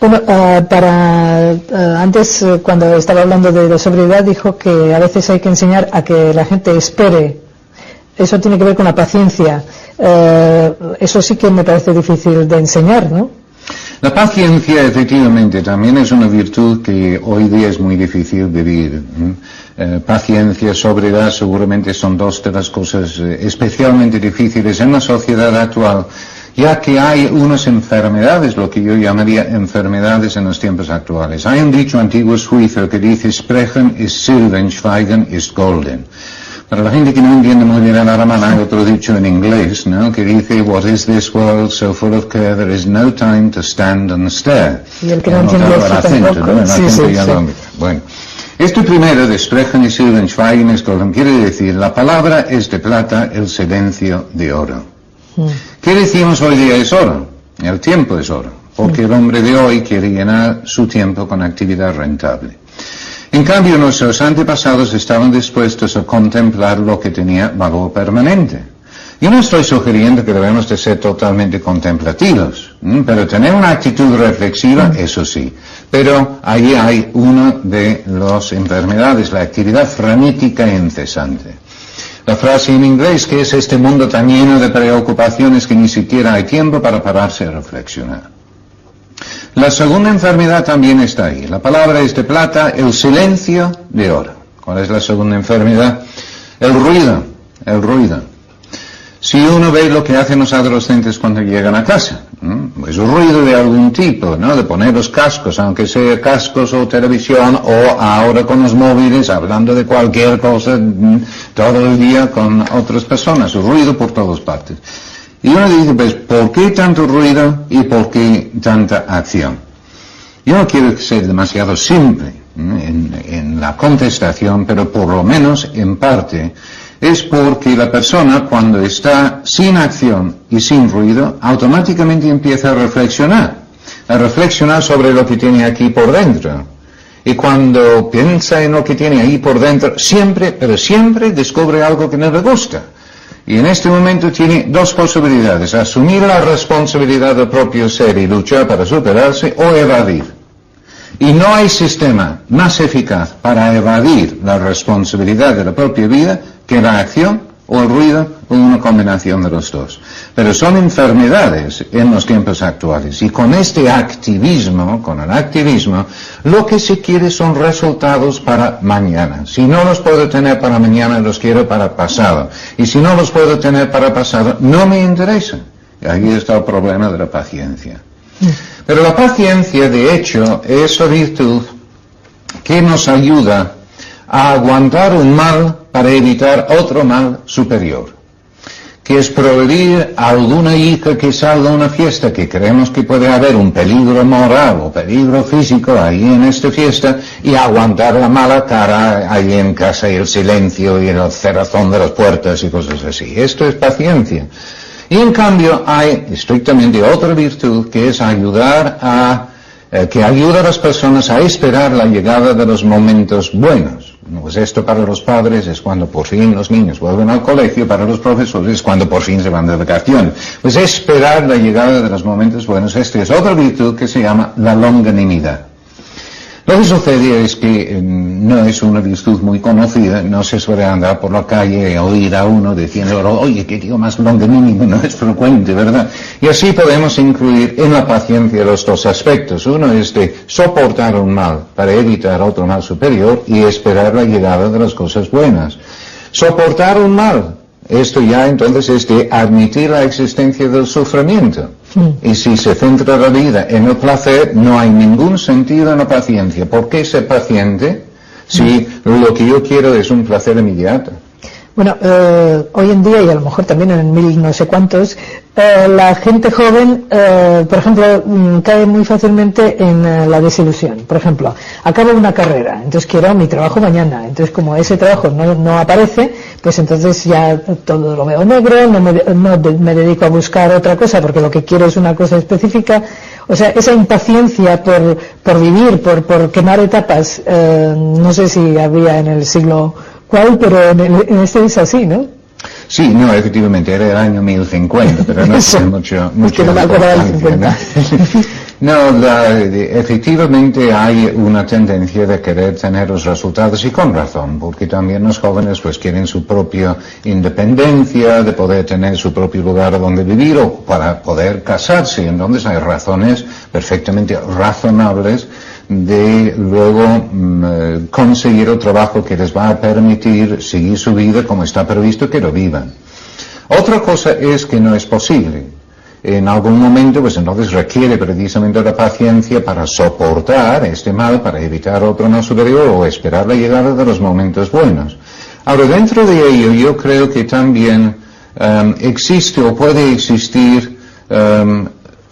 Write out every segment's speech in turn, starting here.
Bueno, eh, para eh, antes eh, cuando estaba hablando de la sobriedad dijo que a veces hay que enseñar a que la gente espere. Eso tiene que ver con la paciencia. eso sí que me parece difícil de enseñar, ¿no? La paciencia efectivamente también es una virtud que hoy día es muy difícil vivir. paciencia, sobriedad seguramente son dos de las cosas especialmente difíciles en la sociedad actual ya que hay unas enfermedades, lo que yo llamaría enfermedades en los tiempos actuales. Hay un dicho antiguo suizo que dice, sprechen ist Silben, schweigen ist golden. Para la gente que no entiende muy bien el alemán, hay otro dicho en inglés, ¿no? Que dice, what is this world so full of care, there is no time to stand and stare. Y el que no entiende el acento, ¿no? sí, sí, sí. Bueno. Este primero de Sprechen y Silben, Schweigen ist golden quiere decir, la palabra es de plata, el silencio de oro. ¿Qué decimos hoy día es oro? El tiempo es oro, porque el hombre de hoy quiere llenar su tiempo con actividad rentable. En cambio, nuestros antepasados estaban dispuestos a contemplar lo que tenía valor permanente. Yo no estoy sugiriendo que debemos de ser totalmente contemplativos, pero tener una actitud reflexiva, eso sí. Pero ahí hay una de las enfermedades, la actividad frenética e incesante. La frase en inglés que es este mundo tan lleno de preocupaciones que ni siquiera hay tiempo para pararse a reflexionar. La segunda enfermedad también está ahí. La palabra es de plata, el silencio de oro. ¿Cuál es la segunda enfermedad? El ruido, el ruido. Si uno ve lo que hacen los adolescentes cuando llegan a casa, es un ruido de algún tipo, ¿no? De poner los cascos, aunque sea cascos o televisión, o ahora con los móviles, hablando de cualquier cosa, todo el día con otras personas, ruido por todas partes. Y uno dice, pues, ¿por qué tanto ruido y por qué tanta acción? Yo no quiero ser demasiado simple en, en la contestación, pero por lo menos en parte, es porque la persona cuando está sin acción y sin ruido, automáticamente empieza a reflexionar, a reflexionar sobre lo que tiene aquí por dentro. Y cuando piensa en lo que tiene ahí por dentro, siempre, pero siempre descubre algo que no le gusta. Y en este momento tiene dos posibilidades, asumir la responsabilidad del propio ser y luchar para superarse o evadir. Y no hay sistema más eficaz para evadir la responsabilidad de la propia vida que la acción o el ruido o una combinación de los dos. Pero son enfermedades en los tiempos actuales y con este activismo, con el activismo, lo que se quiere son resultados para mañana. Si no los puedo tener para mañana, los quiero para pasado. Y si no los puedo tener para pasado, no me interesa. Y ahí está el problema de la paciencia. Pero la paciencia, de hecho, es la virtud que nos ayuda a aguantar un mal para evitar otro mal superior, que es prohibir a alguna hija que salga a una fiesta que creemos que puede haber un peligro moral o peligro físico ahí en esta fiesta y aguantar la mala cara ahí en casa y el silencio y el cerrazón de las puertas y cosas así. Esto es paciencia. Y en cambio hay estrictamente otra virtud que es ayudar a, eh, que ayuda a las personas a esperar la llegada de los momentos buenos. Pues esto para los padres es cuando por fin los niños vuelven al colegio, para los profesores es cuando por fin se van de vacaciones. Pues esperar la llegada de los momentos buenos, esta es otra virtud que se llama la longanimidad. Lo que sucede es que eh, no es una virtud muy conocida, no se suele andar por la calle e oír a uno diciendo, oye, qué tío más longanínimo, no es frecuente, ¿verdad? Y así podemos incluir en la paciencia los dos aspectos. Uno es de soportar un mal para evitar otro mal superior y esperar la llegada de las cosas buenas. Soportar un mal esto ya entonces es de admitir la existencia del sufrimiento. Y si se centra la vida en el placer, no hay ningún sentido en la paciencia. ¿Por qué ser paciente si lo que yo quiero es un placer inmediato? Bueno, eh, hoy en día, y a lo mejor también en mil no sé cuántos, eh, la gente joven, eh, por ejemplo, mm, cae muy fácilmente en la desilusión. Por ejemplo, acabo una carrera, entonces quiero mi trabajo mañana. Entonces, como ese trabajo no, aparece, pues entonces ya todo lo veo negro, no me, no me dedico a buscar otra cosa porque lo que quiero es una cosa específica. O sea, esa impaciencia por, por vivir, por, por quemar etapas, no sé si había en el siglo cuál, pero en, este es así, ¿no? Sí, no, efectivamente, era el año 1050, pero no sé mucho, mucho es que no me acuerdo del 50. No, efectivamente hay una tendencia de querer tener los resultados y con razón, porque también los jóvenes pues quieren su propia independencia, de poder tener su propio lugar donde vivir o para poder casarse. Entonces hay razones perfectamente razonables de luego mm, eh, conseguir un trabajo que les va a permitir seguir su vida como está previsto que lo vivan. Otra cosa es que no es posible en algún momento, pues entonces requiere precisamente la paciencia para soportar este mal, para evitar otro no superior o esperar la llegada de los momentos buenos. Ahora, dentro de ello, yo creo que también um, existe o puede existir um,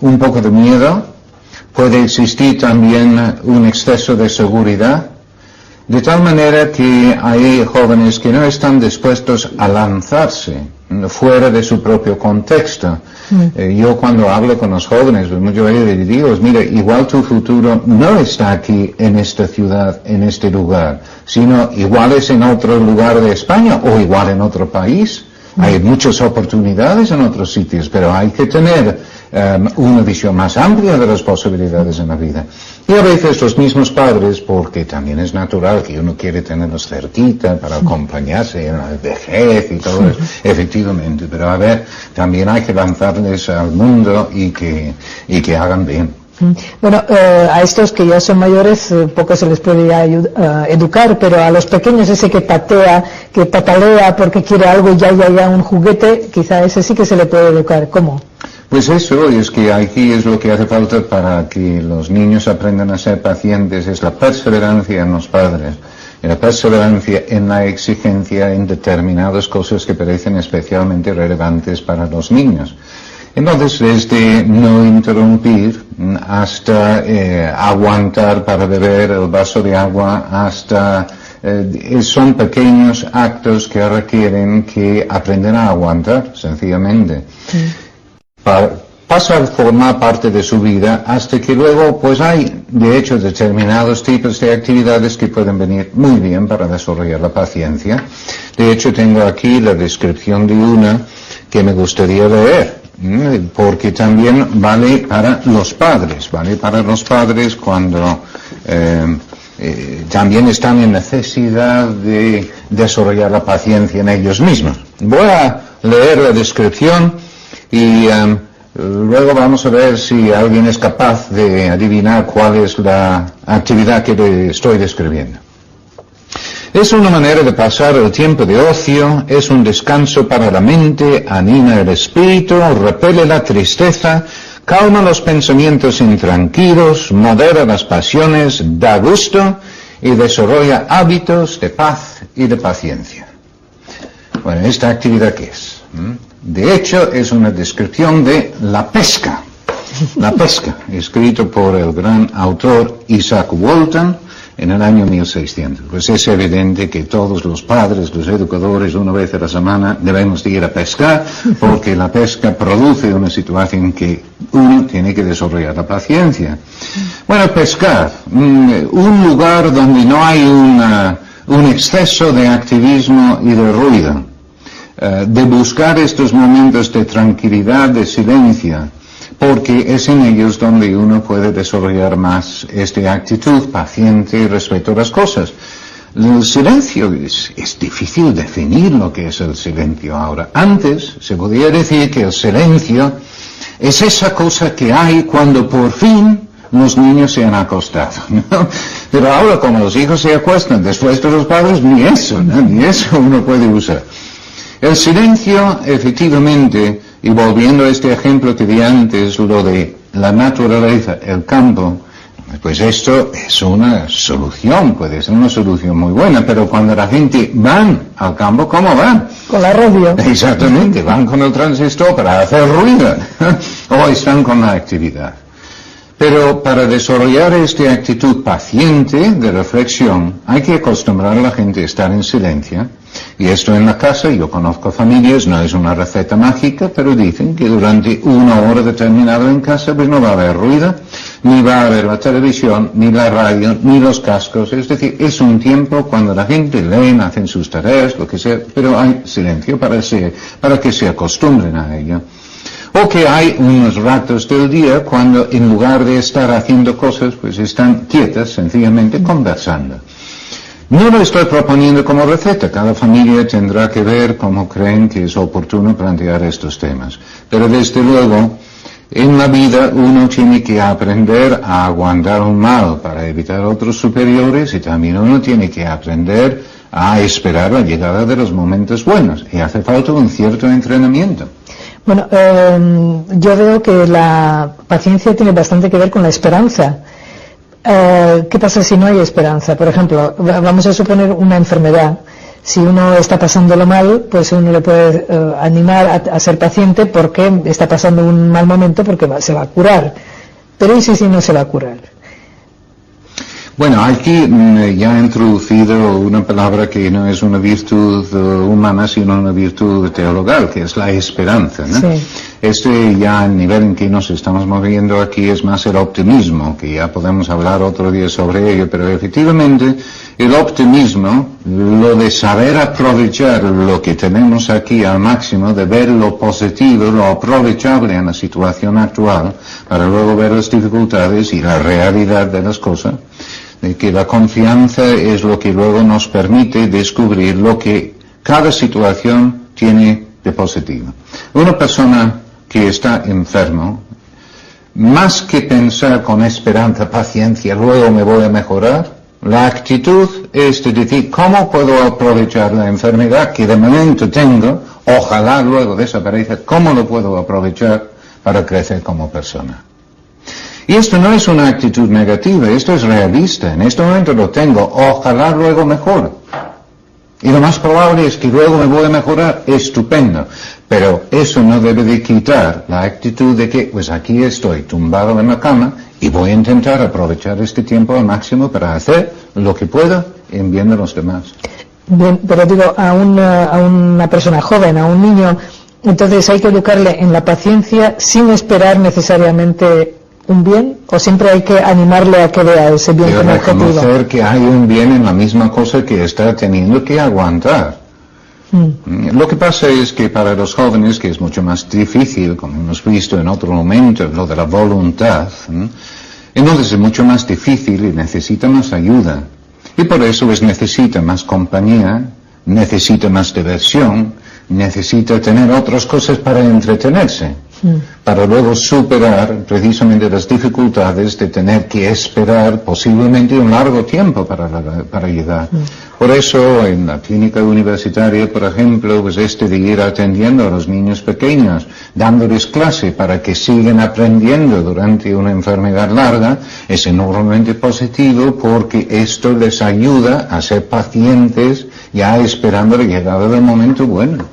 un poco de miedo, puede existir también un exceso de seguridad, de tal manera que hay jóvenes que no están dispuestos a lanzarse fuera de su propio contexto. Mm. Eh, yo cuando hablo con los jóvenes, yo les digo, mira, igual tu futuro no está aquí en esta ciudad, en este lugar, sino igual es en otro lugar de España o igual en otro país. Hay muchas oportunidades en otros sitios, pero hay que tener Em, una visión más amplia de las posibilidades en la vida. Y a veces los mismos padres, porque también es natural que uno quiere tenerlos cerquita para acompañarse en la vejez y todo eso, efectivamente, pero a ver, también hay que lanzarles al mundo y que, y que hagan bien. Bueno, eh, a estos que ya son mayores eh, poco se les puede eh, educar, pero a los pequeños ese que patea, que patalea porque quiere algo ya, ya, ya, un juguete, quizá ese sí que se le puede educar. ¿Cómo? Pues eso, es que aquí es lo que hace falta para que los niños aprendan a ser pacientes, es la perseverancia en los padres, y la perseverancia en la exigencia en determinadas cosas que parecen especialmente relevantes para los niños. Entonces, desde no interrumpir hasta eh, aguantar para beber el vaso de agua, hasta eh, son pequeños actos que requieren que aprendan a aguantar, sencillamente. Pasa a formar parte de su vida hasta que luego pues hay de hecho determinados tipos de actividades que pueden venir muy bien para desarrollar la paciencia. De hecho tengo aquí la descripción de una que me gustaría leer porque también vale para los padres, vale para los padres cuando eh, eh, también están en necesidad de desarrollar la paciencia en ellos mismos. Voy a leer la descripción y luego vamos a ver si alguien es capaz de adivinar cuál es la actividad que estoy describiendo. Es una manera de pasar el tiempo de ocio, es un descanso para la mente, anima el espíritu, repele la tristeza, calma los pensamientos intranquilos, modera las pasiones, da gusto y desarrolla hábitos de paz y de paciencia. Bueno, ¿esta actividad qué es? ¿Mm? De hecho, es una descripción de la pesca. La pesca, escrito por el gran autor Isaac Walton en el año 1600. Pues es evidente que todos los padres, los educadores, una vez a la semana debemos ir a pescar, porque la pesca produce una situación que uno tiene que desarrollar la paciencia. Bueno, pescar, mm, un lugar donde no hay un exceso de activismo y de ruido eh, de buscar estos momentos de tranquilidad, de silencio, porque es en ellos donde uno puede desarrollar más esta actitud paciente respecto a las cosas. El silencio es, difícil definir lo que es el silencio ahora. Antes se podía decir que el silencio es esa cosa que hay cuando por fin los niños se han acostado. Pero ahora como los hijos se acuestan después de los padres, ni eso, ni eso uno puede usar. El silencio, efectivamente, y volviendo a este ejemplo que di antes, lo de la naturaleza, el campo, pues esto es una solución, puede ser una solución muy buena, pero cuando la gente van al campo, ¿cómo van? Con la radio. Exactamente, van con el transistor para hacer ruido, o están con la actividad. Pero para desarrollar esta actitud paciente de reflexión, hay que acostumbrar a la gente a estar en silencio y esto en la casa, yo conozco familias, no es una receta mágica, pero dicen que durante una hora determinada en casa pues no va a haber ruido, ni va a haber la televisión, ni la radio, ni los cascos. Es decir, es un tiempo cuando la gente leen, hacen sus tareas, lo que sea, pero hay silencio para, para que se acostumbren a ello. O que hay unos ratos del día cuando en lugar de estar haciendo cosas, pues están quietas, sencillamente conversando. No lo estoy proponiendo como receta, cada familia tendrá que ver cómo creen que es oportuno plantear estos temas. Pero desde luego, en la vida uno tiene que aprender a aguantar un mal para evitar otros superiores y también uno tiene que aprender a esperar la llegada de los momentos buenos y hace falta un cierto entrenamiento. Bueno, em, yo veo que la paciencia tiene bastante que ver con la esperanza. Eh, ¿Qué pasa si no hay esperanza? Por ejemplo, vamos a suponer una enfermedad. Si uno está pasándolo mal, pues uno le puede eh, animar a, ser paciente porque está pasando un mal momento porque se va a curar. Pero ¿y si no se va a curar? Bueno, aquí mm, ya he introducido una palabra que no es una virtud eh, humana, sino una virtud teologal, que es la esperanza. ¿no? Este ya el nivel en que nos estamos moviendo aquí es más el optimismo, que ya podemos hablar otro día sobre ello, pero efectivamente el optimismo, lo de saber aprovechar lo que tenemos aquí al máximo, de ver lo positivo, lo aprovechable en la situación actual, para luego ver las dificultades y la realidad de las cosas, que la confianza es lo que luego nos permite descubrir lo que cada situación tiene de positivo. Una persona que está enfermo, más que pensar con esperanza, paciencia, luego me voy a mejorar, la actitud es de decir, ¿cómo puedo aprovechar la enfermedad que de momento tengo? Ojalá luego desaparezca, ¿cómo lo puedo aprovechar para crecer como persona? Y esto no es una actitud negativa, esto es realista. En este momento lo tengo, ojalá luego mejor. Y lo más probable es que luego me voy a mejorar, estupendo. Pero eso no debe de quitar la actitud de que, pues aquí estoy tumbado en la cama y voy a intentar aprovechar este tiempo al máximo para hacer lo que pueda en bien de los demás. Bien, pero digo, a una, a una persona joven, a un niño, entonces hay que educarle en la paciencia sin esperar necesariamente un bien o siempre hay que animarle a que vea ese bien como objetivo? reconocer que hay un bien en la misma cosa que está teniendo que aguantar. Mm. Lo que pasa es que para los jóvenes, que es mucho más difícil, como hemos visto en otro momento, lo de la voluntad, entonces es mucho más difícil y necesita más ayuda. Y por eso es necesita más compañía, necesita más diversión, necesita tener otras cosas para entretenerse para luego superar precisamente las dificultades de tener que esperar posiblemente un largo tiempo para, para llegar. Por eso en la clínica universitaria, por ejemplo, pues este de ir atendiendo a los niños pequeños, dándoles clase para que sigan aprendiendo durante una enfermedad larga, es enormemente positivo porque esto les ayuda a ser pacientes ya esperando la llegada del momento bueno.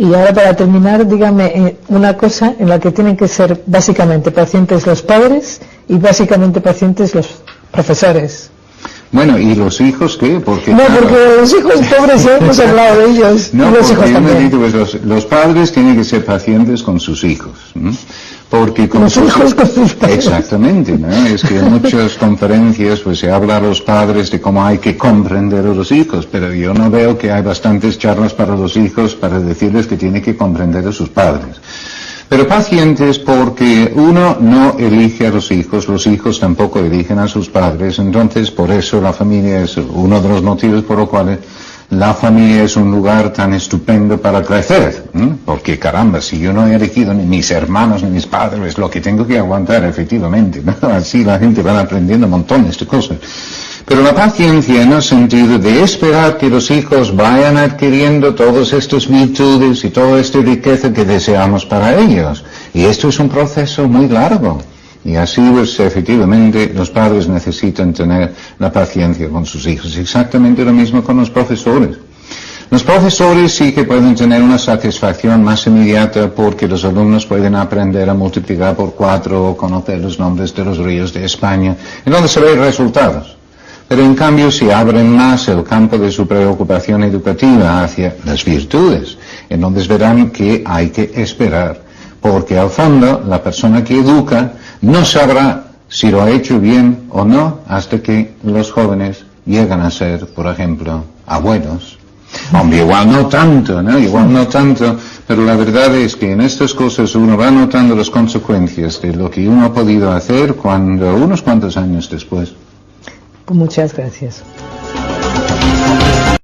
Y ahora para terminar, dígame eh, una cosa en la que tienen que ser básicamente pacientes los padres y básicamente pacientes los profesores. Bueno, ¿y los hijos qué? Porque, no, porque los hijos pobres ya hemos hablado de ellos. No, los hijos también. pues los, los, padres tienen que ser pacientes con sus hijos. Porque con los hijos sus padres. Exactamente, ¿no? Es que en muchas conferencias pues se habla a los padres de cómo hay que comprender a los hijos, pero yo no veo que hay bastantes charlas para los hijos para decirles que tienen que comprender a sus padres. Pero pacientes porque uno no elige a los hijos, los hijos tampoco eligen a sus padres, entonces por eso la familia es uno de los motivos por los cuales la familia es un lugar tan estupendo para crecer, porque caramba, si yo no he elegido ni mis hermanos ni mis padres, lo que tengo que aguantar efectivamente, así la gente va aprendiendo montones de cosas. Pero la paciencia en el sentido de esperar que los hijos vayan adquiriendo todas estas virtudes y toda esta riqueza que deseamos para ellos. Y esto es un proceso muy largo. Y así, pues, efectivamente, los padres necesitan tener la paciencia con sus hijos. Exactamente lo mismo con los profesores. Los profesores sí que pueden tener una satisfacción más inmediata porque los alumnos pueden aprender a multiplicar por cuatro o conocer los nombres de los ríos de España, en donde se ven resultados. Pero en cambio, si abren más el campo de su preocupación educativa hacia las virtudes, entonces verán que hay que esperar, porque al fondo la persona que educa no sabrá si lo ha hecho bien o no hasta que los jóvenes llegan a ser, por ejemplo, abuelos. Hombre, igual no tanto, ¿no? Igual no tanto, Pero la verdad es que en estas cosas uno va notando las consecuencias de lo que uno ha podido hacer cuando unos cuantos años después. Muchas gracias.